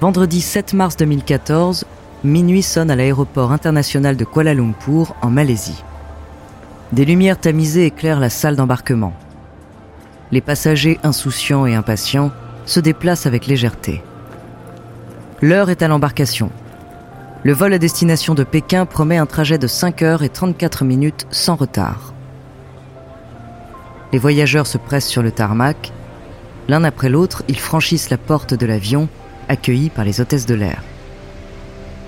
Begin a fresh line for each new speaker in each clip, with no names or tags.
Vendredi 7 mars 2014, minuit sonne à l'aéroport international de Kuala Lumpur, en Malaisie. Des lumières tamisées éclairent la salle d'embarquement. Les passagers insouciants et impatients se déplacent avec légèreté. L'heure est à l'embarcation. Le vol à destination de Pékin promet un trajet de 5 heures et 34 minutes sans retard. Les voyageurs se pressent sur le tarmac. L'un après l'autre, ils franchissent la porte de l'avion, accueillis par les hôtesses de l'air.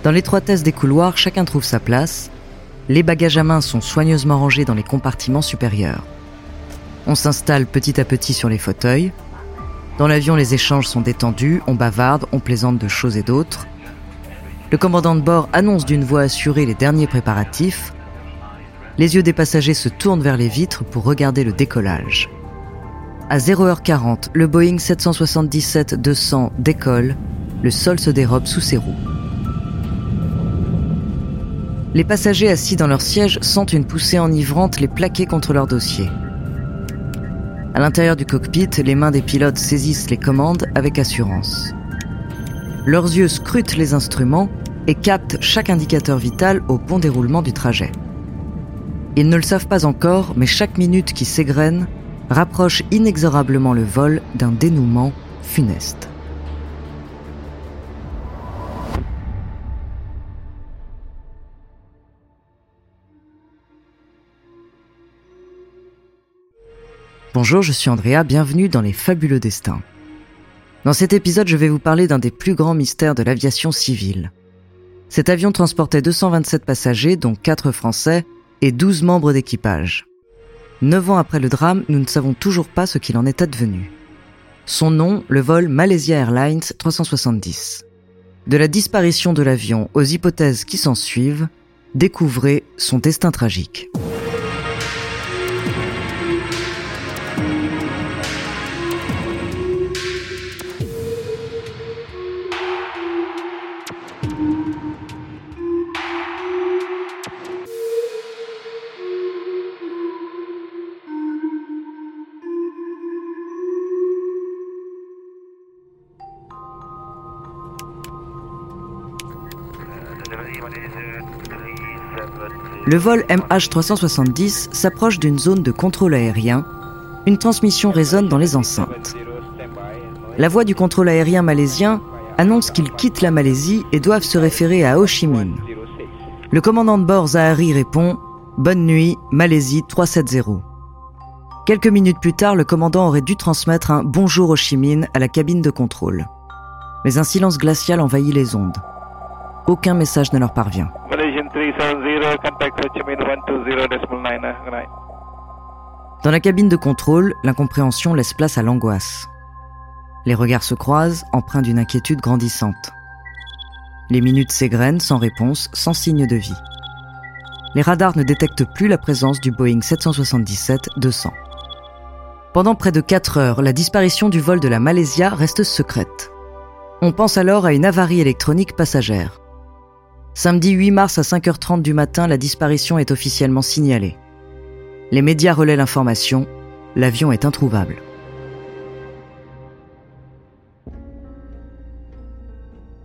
Dans l'étroitesse des couloirs, chacun trouve sa place. Les bagages à main sont soigneusement rangés dans les compartiments supérieurs. On s'installe petit à petit sur les fauteuils. Dans l'avion, les échanges sont détendus, on bavarde, on plaisante de choses et d'autres. Le commandant de bord annonce d'une voix assurée les derniers préparatifs. Les yeux des passagers se tournent vers les vitres pour regarder le décollage. À 0h40, le Boeing 777-200 décolle, le sol se dérobe sous ses roues. Les passagers assis dans leur siège sentent une poussée enivrante les plaquer contre leur dossier. À l'intérieur du cockpit, les mains des pilotes saisissent les commandes avec assurance. Leurs yeux scrutent les instruments et captent chaque indicateur vital au bon déroulement du trajet. Ils ne le savent pas encore, mais chaque minute qui s'égrène rapproche inexorablement le vol d'un dénouement funeste. Bonjour, je suis Andrea, bienvenue dans Les Fabuleux Destins. Dans cet épisode, je vais vous parler d'un des plus grands mystères de l'aviation civile. Cet avion transportait 227 passagers, dont 4 Français, et 12 membres d'équipage. Neuf ans après le drame, nous ne savons toujours pas ce qu'il en est advenu. Son nom, le vol Malaysia Airlines 370. De la disparition de l'avion aux hypothèses qui s'en suivent, découvrez son destin tragique. Le vol MH370 s'approche d'une zone de contrôle aérien. Une transmission résonne dans les enceintes. La voix du contrôle aérien malaisien annonce qu'ils quittent la Malaisie et doivent se référer à Ho Chi Minh. Le commandant de bord Zahari répond Bonne nuit, Malaisie 370. Quelques minutes plus tard, le commandant aurait dû transmettre un Bonjour Ho Chi Minh à la cabine de contrôle. Mais un silence glacial envahit les ondes. Aucun message ne leur parvient. Dans la cabine de contrôle, l'incompréhension laisse place à l'angoisse. Les regards se croisent, empreints d'une inquiétude grandissante. Les minutes s'égrènent sans réponse, sans signe de vie. Les radars ne détectent plus la présence du Boeing 777-200. Pendant près de 4 heures, la disparition du vol de la Malaysia reste secrète. On pense alors à une avarie électronique passagère. Samedi 8 mars à 5h30 du matin, la disparition est officiellement signalée. Les médias relaient l'information, l'avion est introuvable.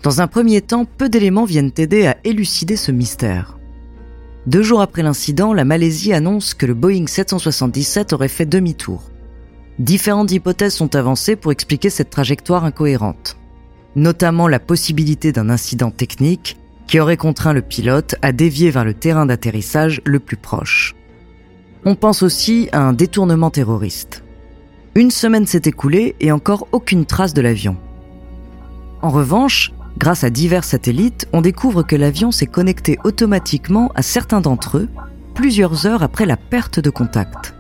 Dans un premier temps, peu d'éléments viennent aider à élucider ce mystère. Deux jours après l'incident, la Malaisie annonce que le Boeing 777 aurait fait demi-tour. Différentes hypothèses sont avancées pour expliquer cette trajectoire incohérente, notamment la possibilité d'un incident technique qui aurait contraint le pilote à dévier vers le terrain d'atterrissage le plus proche. On pense aussi à un détournement terroriste. Une semaine s'est écoulée et encore aucune trace de l'avion. En revanche, Grâce à divers satellites, on découvre que l'avion s'est connecté automatiquement à certains d'entre eux plusieurs heures après la perte de contact.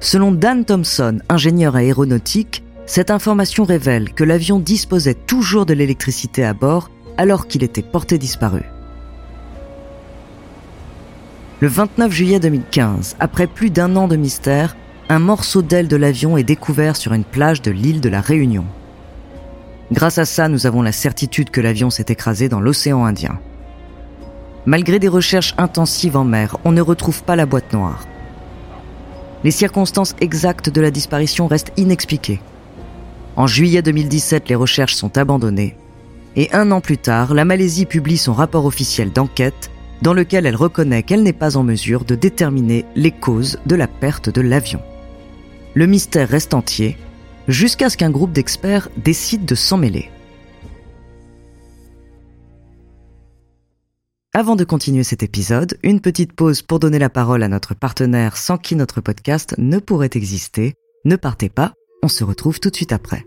Selon Dan Thompson, ingénieur aéronautique, cette information révèle que l'avion disposait toujours de l'électricité à bord alors qu'il était porté disparu. Le 29 juillet 2015, après plus d'un an de mystère, un morceau d'aile de l'avion est découvert sur une plage de l'île de la Réunion. Grâce à ça, nous avons la certitude que l'avion s'est écrasé dans l'océan Indien. Malgré des recherches intensives en mer, on ne retrouve pas la boîte noire. Les circonstances exactes de la disparition restent inexpliquées. En juillet 2017, les recherches sont abandonnées. Et un an plus tard, la Malaisie publie son rapport officiel d'enquête dans lequel elle reconnaît qu'elle n'est pas en mesure de déterminer les causes de la perte de l'avion. Le mystère reste entier jusqu'à ce qu'un groupe d'experts décide de s'en mêler. Avant de continuer cet épisode, une petite pause pour donner la parole à notre partenaire sans qui notre podcast ne pourrait exister. Ne partez pas, on se retrouve tout de suite après.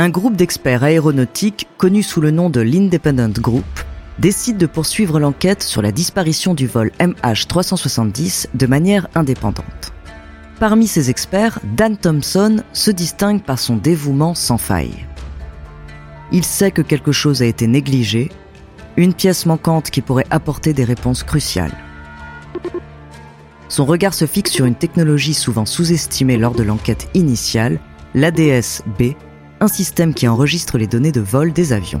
Un groupe d'experts aéronautiques connu sous le nom de l'Independent Group décide de poursuivre l'enquête sur la disparition du vol MH370 de manière indépendante. Parmi ces experts, Dan Thompson se distingue par son dévouement sans faille. Il sait que quelque chose a été négligé, une pièce manquante qui pourrait apporter des réponses cruciales. Son regard se fixe sur une technologie souvent sous-estimée lors de l'enquête initiale, l'ADS-B, un système qui enregistre les données de vol des avions.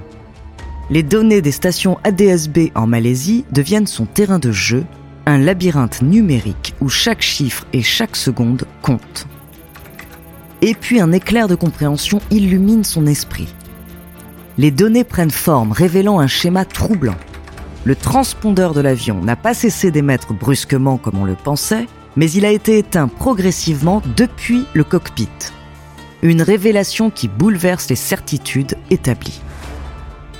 Les données des stations ADSB en Malaisie deviennent son terrain de jeu, un labyrinthe numérique où chaque chiffre et chaque seconde comptent. Et puis un éclair de compréhension illumine son esprit. Les données prennent forme, révélant un schéma troublant. Le transpondeur de l'avion n'a pas cessé d'émettre brusquement comme on le pensait, mais il a été éteint progressivement depuis le cockpit une révélation qui bouleverse les certitudes établies.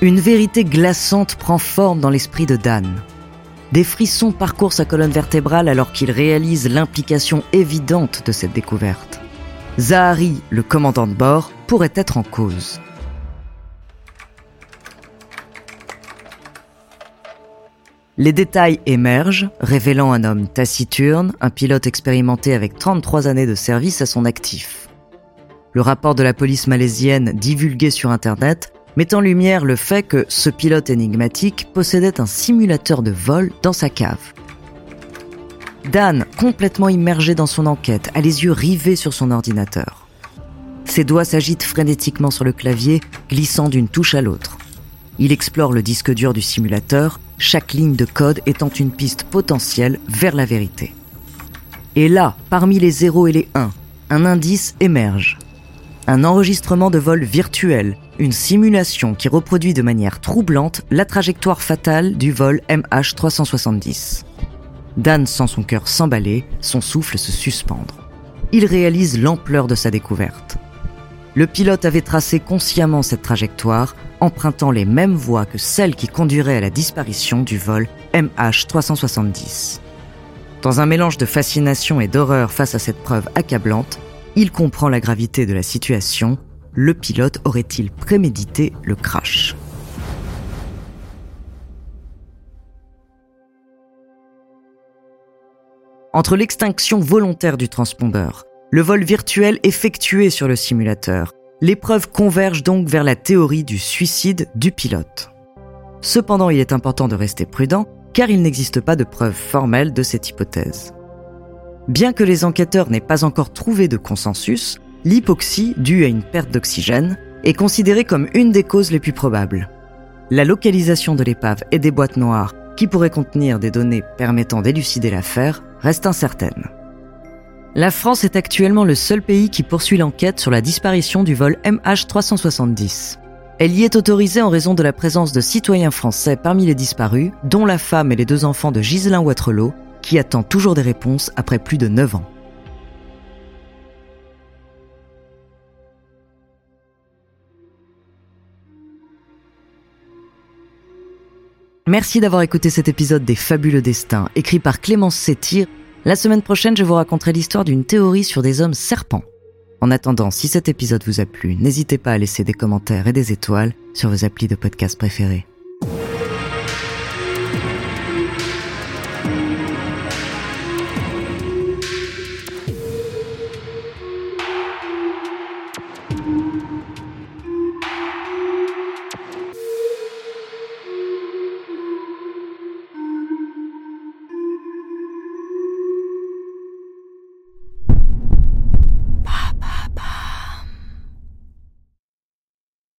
Une vérité glaçante prend forme dans l'esprit de Dan. Des frissons parcourent sa colonne vertébrale alors qu'il réalise l'implication évidente de cette découverte. Zahari, le commandant de bord, pourrait être en cause. Les détails émergent, révélant un homme taciturne, un pilote expérimenté avec 33 années de service à son actif le rapport de la police malaisienne divulgué sur Internet met en lumière le fait que ce pilote énigmatique possédait un simulateur de vol dans sa cave. Dan, complètement immergé dans son enquête, a les yeux rivés sur son ordinateur. Ses doigts s'agitent frénétiquement sur le clavier, glissant d'une touche à l'autre. Il explore le disque dur du simulateur, chaque ligne de code étant une piste potentielle vers la vérité. Et là, parmi les 0 et les 1, un indice émerge un enregistrement de vol virtuel, une simulation qui reproduit de manière troublante la trajectoire fatale du vol MH370. Dan sent son cœur s'emballer, son souffle se suspendre. Il réalise l'ampleur de sa découverte. Le pilote avait tracé consciemment cette trajectoire, empruntant les mêmes voies que celles qui conduiraient à la disparition du vol MH370. Dans un mélange de fascination et d'horreur face à cette preuve accablante, il comprend la gravité de la situation. Le pilote aurait-il prémédité le crash? Entre l'extinction volontaire du transpondeur, le vol virtuel effectué sur le simulateur, les preuves convergent donc vers la théorie du suicide du pilote. Cependant, il est important de rester prudent car il n'existe pas de preuves formelles de cette hypothèse. Bien que les enquêteurs n'aient pas encore trouvé de consensus, l'hypoxie due à une perte d'oxygène est considérée comme une des causes les plus probables. La localisation de l'épave et des boîtes noires qui pourraient contenir des données permettant d'élucider l'affaire reste incertaine. La France est actuellement le seul pays qui poursuit l'enquête sur la disparition du vol MH370. Elle y est autorisée en raison de la présence de citoyens français parmi les disparus, dont la femme et les deux enfants de Ghislain Watrelot, qui attend toujours des réponses après plus de 9 ans. Merci d'avoir écouté cet épisode des Fabuleux Destins, écrit par Clémence Sétir. La semaine prochaine, je vous raconterai l'histoire d'une théorie sur des hommes serpents. En attendant, si cet épisode vous a plu, n'hésitez pas à laisser des commentaires et des étoiles sur vos applis de podcast préférés.